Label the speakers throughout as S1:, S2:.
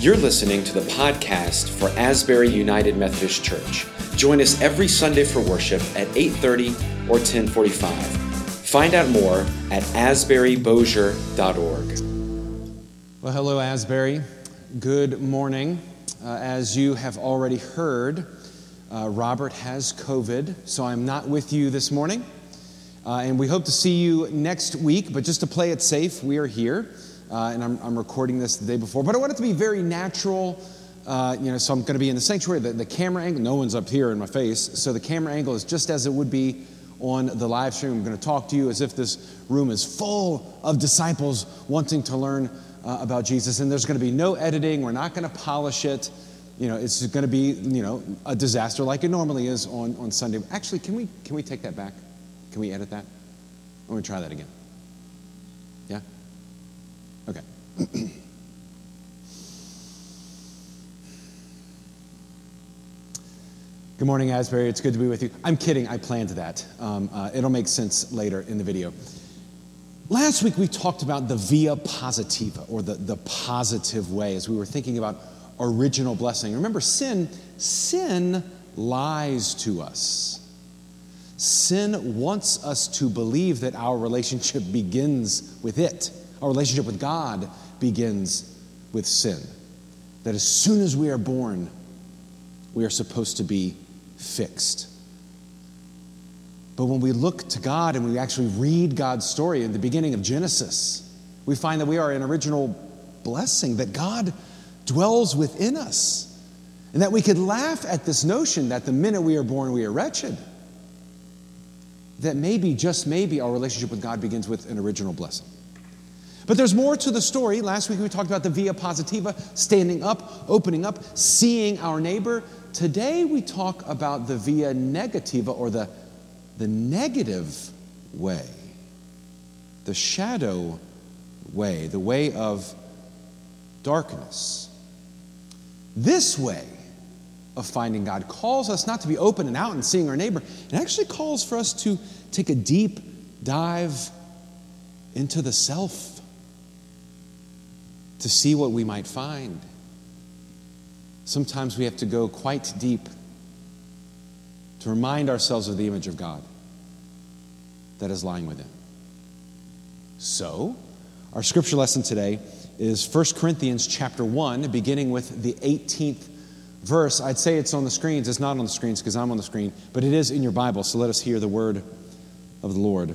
S1: You're listening to the podcast for Asbury United Methodist Church. Join us every Sunday for worship at 8:30 or 10:45. Find out more at asburybossier.org.
S2: Well, hello, Asbury. Good morning. Uh, as you have already heard, uh, Robert has COVID, so I'm not with you this morning. Uh, and we hope to see you next week, but just to play it safe, we are here. Uh, and I'm, I'm, recording this the day before. But I want it to be very natural. Uh, you know, so I'm going to be in the sanctuary. The, the camera angle, no one's up here in my face, so the camera angle is just as it would be on the live stream. I'm going to talk to you as if this room is full of disciples wanting to learn uh, about Jesus. And there's going to be no editing. We're not going to polish it. You know, it's going to be, you know, a disaster like it normally is on, on Sunday. Actually, can we, can we take that back? Can we edit that? Going to try that again. Yeah? Good morning, Asbury. It's good to be with you. I'm kidding. I planned that. Um, uh, it'll make sense later in the video. Last week, we talked about the via positiva, or the, the positive way, as we were thinking about original blessing. Remember, sin, sin lies to us. Sin wants us to believe that our relationship begins with it. Our relationship with God begins with sin. That as soon as we are born, we are supposed to be fixed. But when we look to God and we actually read God's story in the beginning of Genesis, we find that we are an original blessing, that God dwells within us, and that we could laugh at this notion that the minute we are born, we are wretched. That maybe, just maybe, our relationship with God begins with an original blessing. But there's more to the story. Last week we talked about the via positiva, standing up, opening up, seeing our neighbor. Today we talk about the via negativa or the the negative way, the shadow way, the way of darkness. This way of finding God calls us not to be open and out and seeing our neighbor, it actually calls for us to take a deep dive into the self to see what we might find. Sometimes we have to go quite deep to remind ourselves of the image of God that is lying within. So, our scripture lesson today is 1 Corinthians chapter 1, beginning with the 18th verse. I'd say it's on the screens. It's not on the screens because I'm on the screen, but it is in your Bible. So let us hear the word of the Lord.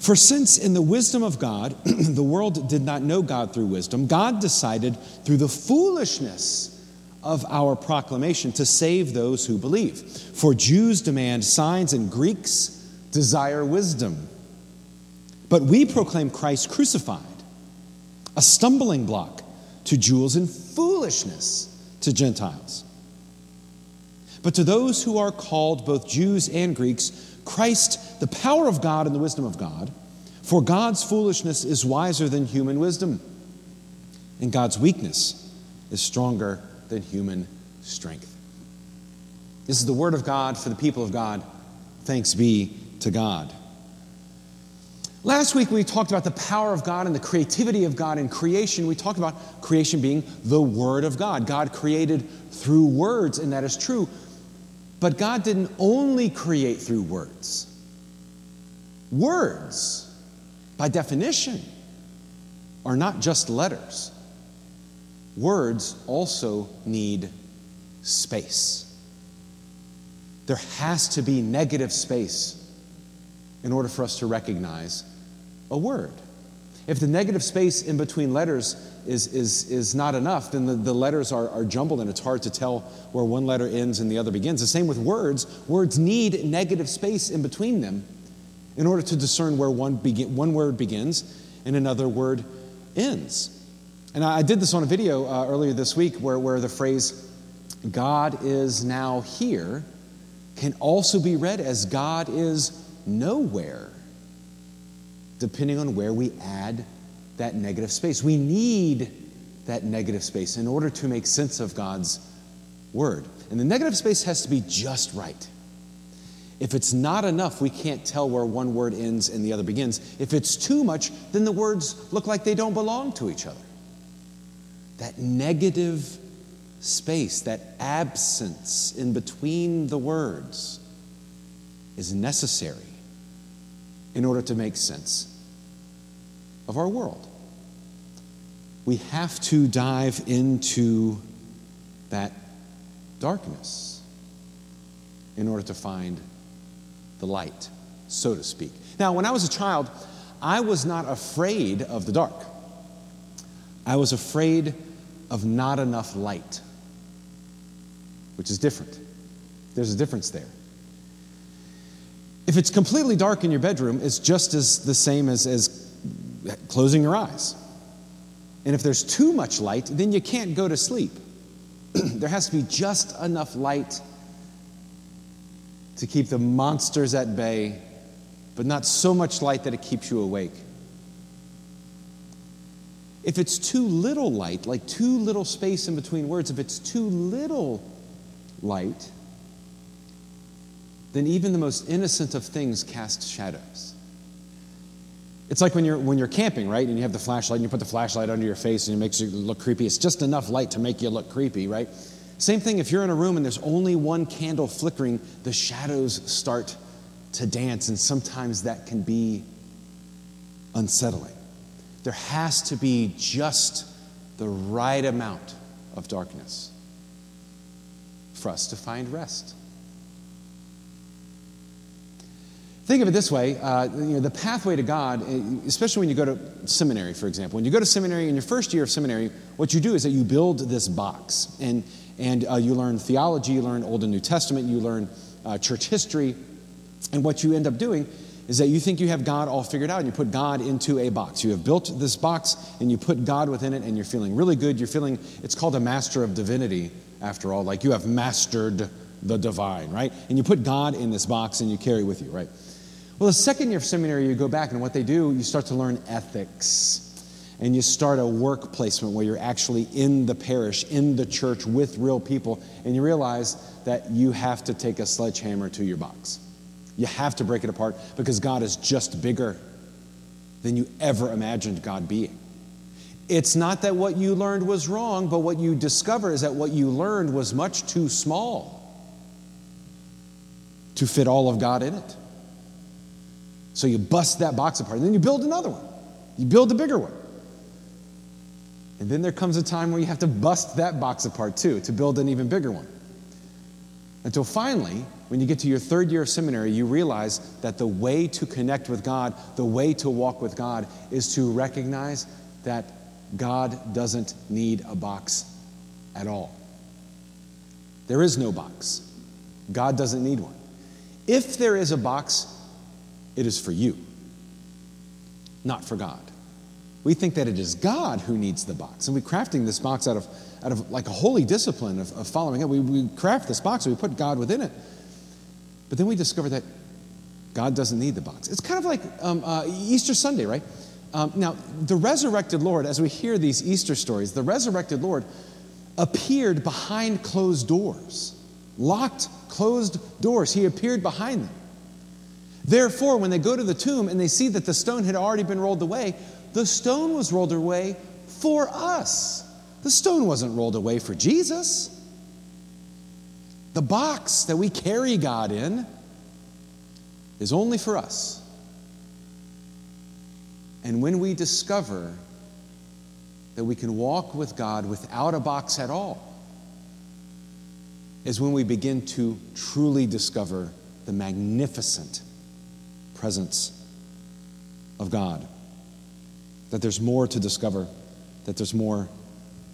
S2: For since in the wisdom of God, the world did not know God through wisdom, God decided through the foolishness of our proclamation to save those who believe. For Jews demand signs and Greeks desire wisdom. But we proclaim Christ crucified, a stumbling block to Jews and foolishness to Gentiles. But to those who are called, both Jews and Greeks, Christ, the power of God and the wisdom of God. For God's foolishness is wiser than human wisdom, and God's weakness is stronger than human strength. This is the word of God for the people of God. Thanks be to God. Last week we talked about the power of God and the creativity of God in creation. We talked about creation being the Word of God. God created through words, and that is true. But God didn't only create through words. Words, by definition, are not just letters words also need space. There has to be negative space in order for us to recognize a word. If the negative space in between letters is, is, is not enough, then the, the letters are, are jumbled and it's hard to tell where one letter ends and the other begins. The same with words. Words need negative space in between them in order to discern where one, begin, one word begins and another word ends. And I did this on a video uh, earlier this week where, where the phrase God is now here can also be read as God is nowhere, depending on where we add that negative space. We need that negative space in order to make sense of God's word. And the negative space has to be just right. If it's not enough, we can't tell where one word ends and the other begins. If it's too much, then the words look like they don't belong to each other. That negative space, that absence in between the words is necessary in order to make sense of our world. We have to dive into that darkness in order to find the light, so to speak. Now, when I was a child, I was not afraid of the dark. I was afraid of not enough light which is different. There's a difference there. If it's completely dark in your bedroom, it's just as the same as, as closing your eyes. And if there's too much light, then you can't go to sleep. there has to be just enough light to keep the monsters at bay, but not so much light that it keeps you awake. If it's too little light, like too little space in between words, if it's too little light, then even the most innocent of things cast shadows. It's like when you're, when you're camping, right? And you have the flashlight and you put the flashlight under your face and it makes you look creepy. It's just enough light to make you look creepy, right? Same thing if you're in a room and there's only one candle flickering, the shadows start to dance, and sometimes that can be unsettling. There has to be just the right amount of darkness for us to find rest. Think of it this way uh, you know, the pathway to God, eh, especially when you go to seminary, for example. When you go to seminary in your first year of seminary, what you do is that you build this box. And, and uh, you learn theology, you learn Old and New Testament, you learn uh, church history. And what you end up doing is that you think you have God all figured out and you put God into a box. You have built this box and you put God within it and you're feeling really good. You're feeling, it's called a master of divinity after all. Like you have mastered the divine, right? And you put God in this box and you carry with you, right? Well, the second year of seminary, you go back, and what they do, you start to learn ethics. And you start a work placement where you're actually in the parish, in the church with real people, and you realize that you have to take a sledgehammer to your box. You have to break it apart because God is just bigger than you ever imagined God being. It's not that what you learned was wrong, but what you discover is that what you learned was much too small to fit all of God in it. So you bust that box apart, and then you build another one. You build a bigger one. And then there comes a time where you have to bust that box apart too to build an even bigger one. Until finally, when you get to your third year of seminary, you realize that the way to connect with God, the way to walk with God, is to recognize that God doesn't need a box at all. There is no box. God doesn't need one. If there is a box, it is for you, not for God. We think that it is God who needs the box. And we're crafting this box out of, out of like a holy discipline of, of following it. We, we craft this box we put God within it. But then we discover that God doesn't need the box. It's kind of like um, uh, Easter Sunday, right? Um, now, the resurrected Lord, as we hear these Easter stories, the resurrected Lord appeared behind closed doors, locked, closed doors. He appeared behind them. Therefore, when they go to the tomb and they see that the stone had already been rolled away, the stone was rolled away for us. The stone wasn't rolled away for Jesus. The box that we carry God in is only for us. And when we discover that we can walk with God without a box at all, is when we begin to truly discover the magnificent presence of God. That there's more to discover, that there's more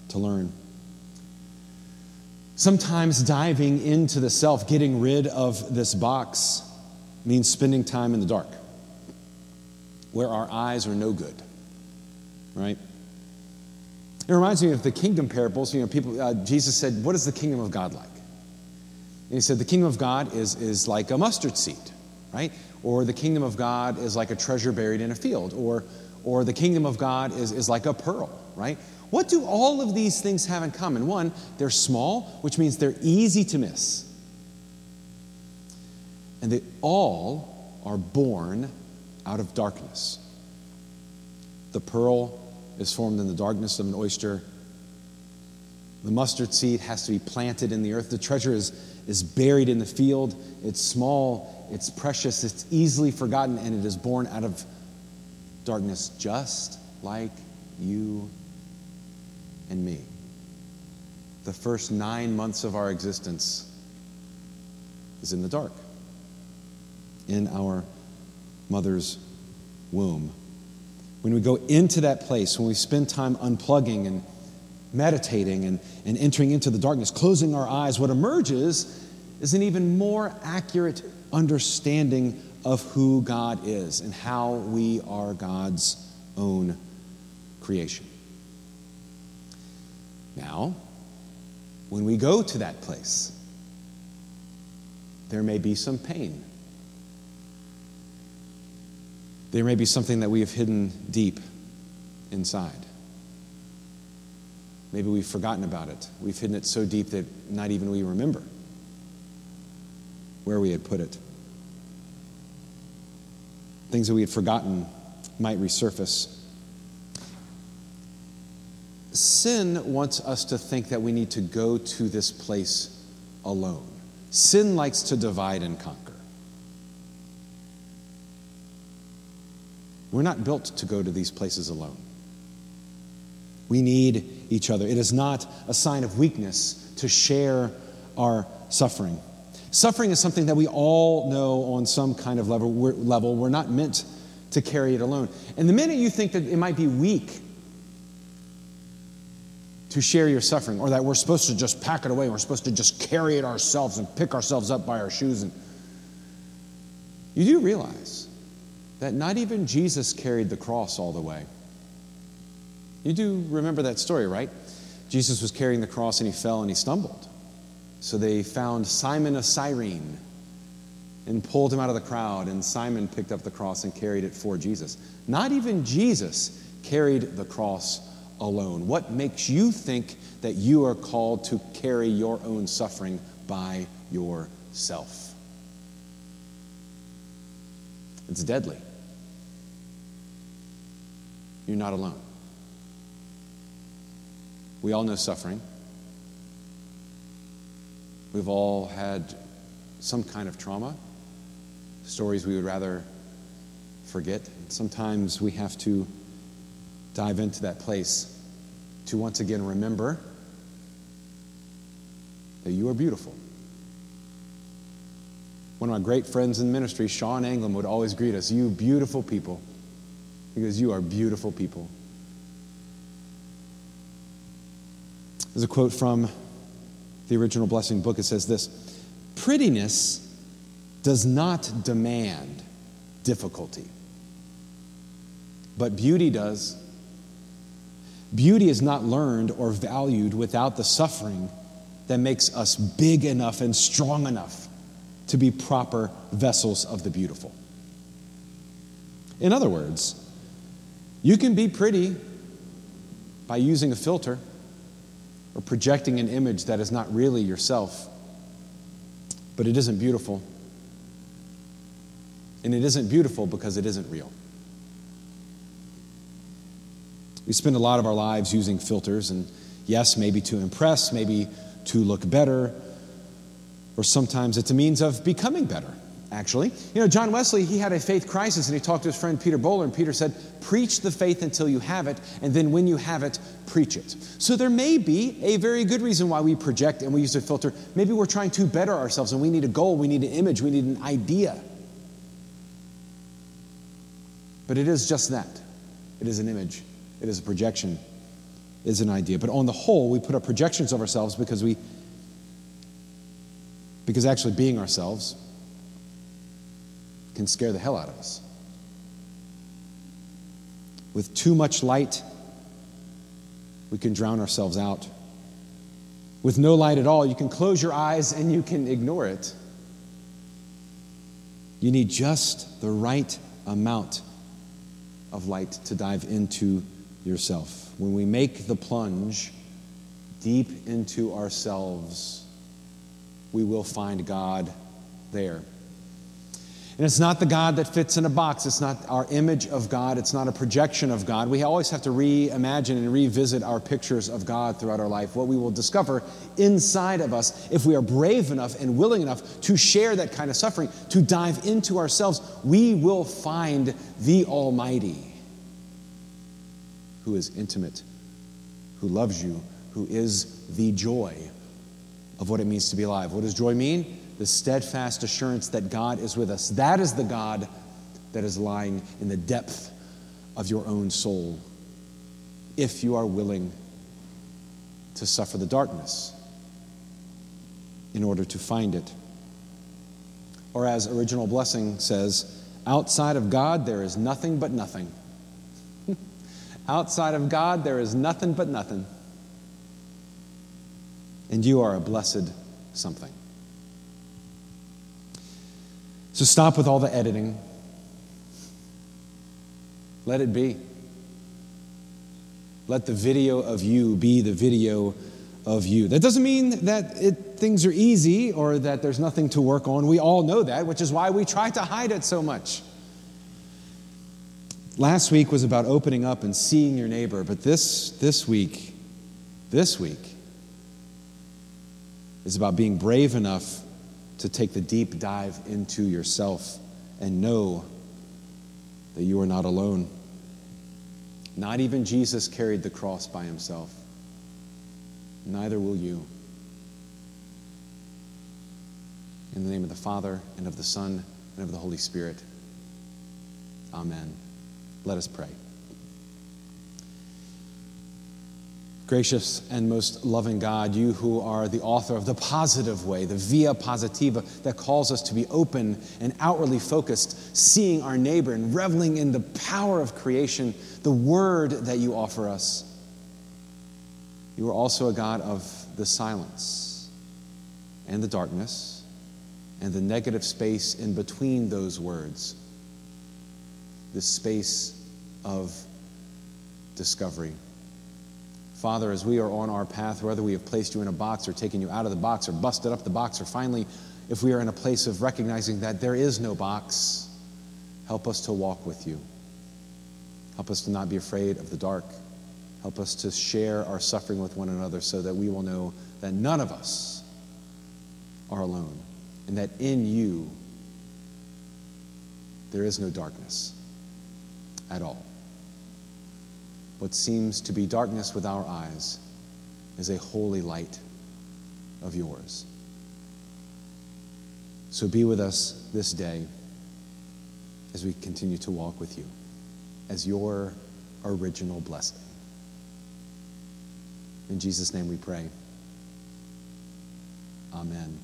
S2: to learn. Sometimes diving into the self, getting rid of this box, means spending time in the dark where our eyes are no good, right? It reminds me of the kingdom parables. You know, people, uh, Jesus said, What is the kingdom of God like? And he said, The kingdom of God is, is like a mustard seed, right? Or the kingdom of God is like a treasure buried in a field. Or, or the kingdom of God is, is like a pearl, right? What do all of these things have in common? One, they're small, which means they're easy to miss. And they all are born out of darkness. The pearl is formed in the darkness of an oyster. The mustard seed has to be planted in the earth. The treasure is, is buried in the field. It's small, it's precious, it's easily forgotten, and it is born out of darkness, just like you and me. The first nine months of our existence is in the dark, in our mother's womb. When we go into that place, when we spend time unplugging and meditating and, and entering into the darkness, closing our eyes, what emerges is an even more accurate understanding of who God is and how we are God's own creation. Now, when we go to that place, there may be some pain. There may be something that we have hidden deep inside. Maybe we've forgotten about it. We've hidden it so deep that not even we remember where we had put it. Things that we had forgotten might resurface sin wants us to think that we need to go to this place alone. Sin likes to divide and conquer. We're not built to go to these places alone. We need each other. It is not a sign of weakness to share our suffering. Suffering is something that we all know on some kind of level. We're, level. We're not meant to carry it alone. And the minute you think that it might be weak to share your suffering, or that we're supposed to just pack it away, we're supposed to just carry it ourselves and pick ourselves up by our shoes. And you do realize that not even Jesus carried the cross all the way. You do remember that story, right? Jesus was carrying the cross and he fell and he stumbled. So they found Simon of Cyrene and pulled him out of the crowd, and Simon picked up the cross and carried it for Jesus. Not even Jesus carried the cross alone? What makes you think that you are called to carry your own suffering by yourself? It's deadly. You're not alone. We all know suffering. We've all had some kind of trauma, stories we would rather forget. Sometimes we have to dive into that place to once again remember that you are beautiful. One of my great friends in ministry, Sean Anglem, would always greet us, You beautiful people, because you are beautiful people. There's a quote from the original Blessing book. It says this Prettiness does not demand difficulty, but beauty does. Beauty is not learned or valued without the suffering that makes us big enough and strong enough to be proper vessels of the beautiful. In other words, you can be pretty by using a filter or projecting an image that is not really yourself, but it isn't beautiful. And it isn't beautiful because it isn't real. We spend a lot of our lives using filters, and yes, maybe to impress, maybe to look better, or sometimes it's a means of becoming better, actually. You know, John Wesley, he had a faith crisis, and he talked to his friend Peter Böhler, and Peter said, Preach the faith until you have it, and then when you have it, preach it. So there may be a very good reason why we project and we use a filter. Maybe we're trying to better ourselves, and we need a goal, we need an image, we need an idea. But it is just that it is an image. It is a projection, it is an idea. But on the whole, we put up projections of ourselves because we, because actually being ourselves can scare the hell out of us. With too much light, we can drown ourselves out. With no light at all, you can close your eyes and you can ignore it. You need just the right amount of light to dive into yourself. When we make the plunge deep into ourselves, we will find God there. And it's not the God that fits in a box. It's not our image of God. It's not a projection of God. We always have to reimagine and revisit our pictures of God throughout our life. What we will discover inside of us, if we are brave enough and willing enough to share that kind of suffering, to dive into ourselves, we will find the Almighty who is intimate, who loves you, who is the joy of what it means to be alive. What does joy mean? the steadfast assurance that God is with us. That is the God that is lying in the depth of your own soul, if you are willing to suffer the darkness in order to find it. Or, as Original Blessing says, outside of God, there is nothing but nothing. outside of God, there is nothing but nothing. And you are a blessed something. So stop with all the editing. Let it be. Let the video of you be the video of you. That doesn't mean that it, things are easy or that there's nothing to work on. We all know that, which is why we try to hide it so much. Last week was about opening up and seeing your neighbor, but this, this week, this week is about being brave enough to take the deep dive into yourself and know that you are not alone. Not even Jesus carried the cross by himself. Neither will you. In the name of the Father, and of the Son, and of the Holy Spirit. Amen. Let us pray. Gracious and most loving God, you who are the author of the positive way, the via positiva that calls us to be open and outwardly focused, seeing our neighbor and reveling in the power of creation, the word that you offer us. You are also a God of the silence and the darkness and the negative space in between those words, the space of discovery. Father, as we are on our path, whether we have placed you in a box or taken you out of the box or busted up the box, or finally, if we are in a place of recognizing that there is no box, help us to walk with you. Help us to not be afraid of the dark. Help us to share our suffering with one another so that we will know that none of us are alone and that in you there is no darkness at all. What seems to be darkness with our eyes is a holy light of yours. So be with us this day as we continue to walk with you as your original blessing. In Jesus' name we pray. Amen.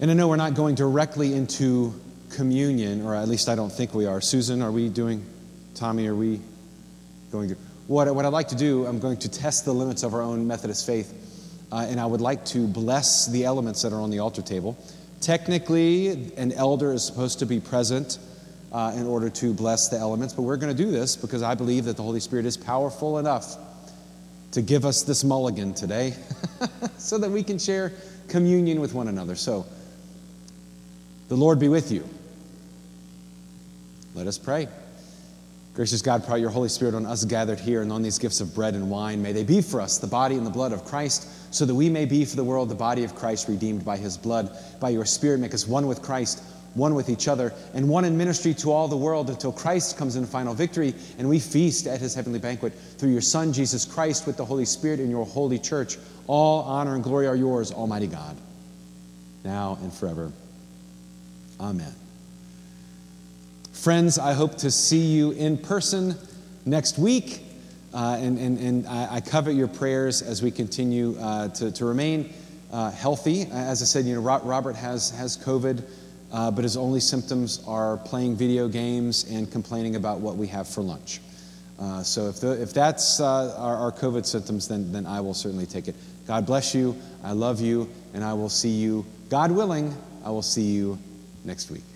S2: And I know we're not going directly into communion, or at least I don't think we are. Susan, are we doing? Tommy, are we going to. What, what I'd like to do, I'm going to test the limits of our own Methodist faith, uh, and I would like to bless the elements that are on the altar table. Technically, an elder is supposed to be present uh, in order to bless the elements, but we're going to do this because I believe that the Holy Spirit is powerful enough to give us this mulligan today so that we can share communion with one another. So, the Lord be with you. Let us pray. Gracious God, pour your Holy Spirit on us gathered here and on these gifts of bread and wine. May they be for us the body and the blood of Christ, so that we may be for the world the body of Christ redeemed by his blood. By your Spirit, make us one with Christ, one with each other, and one in ministry to all the world until Christ comes in final victory and we feast at his heavenly banquet. Through your Son, Jesus Christ, with the Holy Spirit in your holy church, all honor and glory are yours, Almighty God, now and forever. Amen. Friends, I hope to see you in person next week. Uh, and and, and I, I, covet your prayers as we continue uh, to, to remain uh, healthy. As I said, you know, Robert has, has COVID, uh, but his only symptoms are playing video games and complaining about what we have for lunch. Uh, so if, the, if that's uh, our, our COVID symptoms, then, then I will certainly take it. God bless you. I love you. And I will see you, God willing, I will see you next week.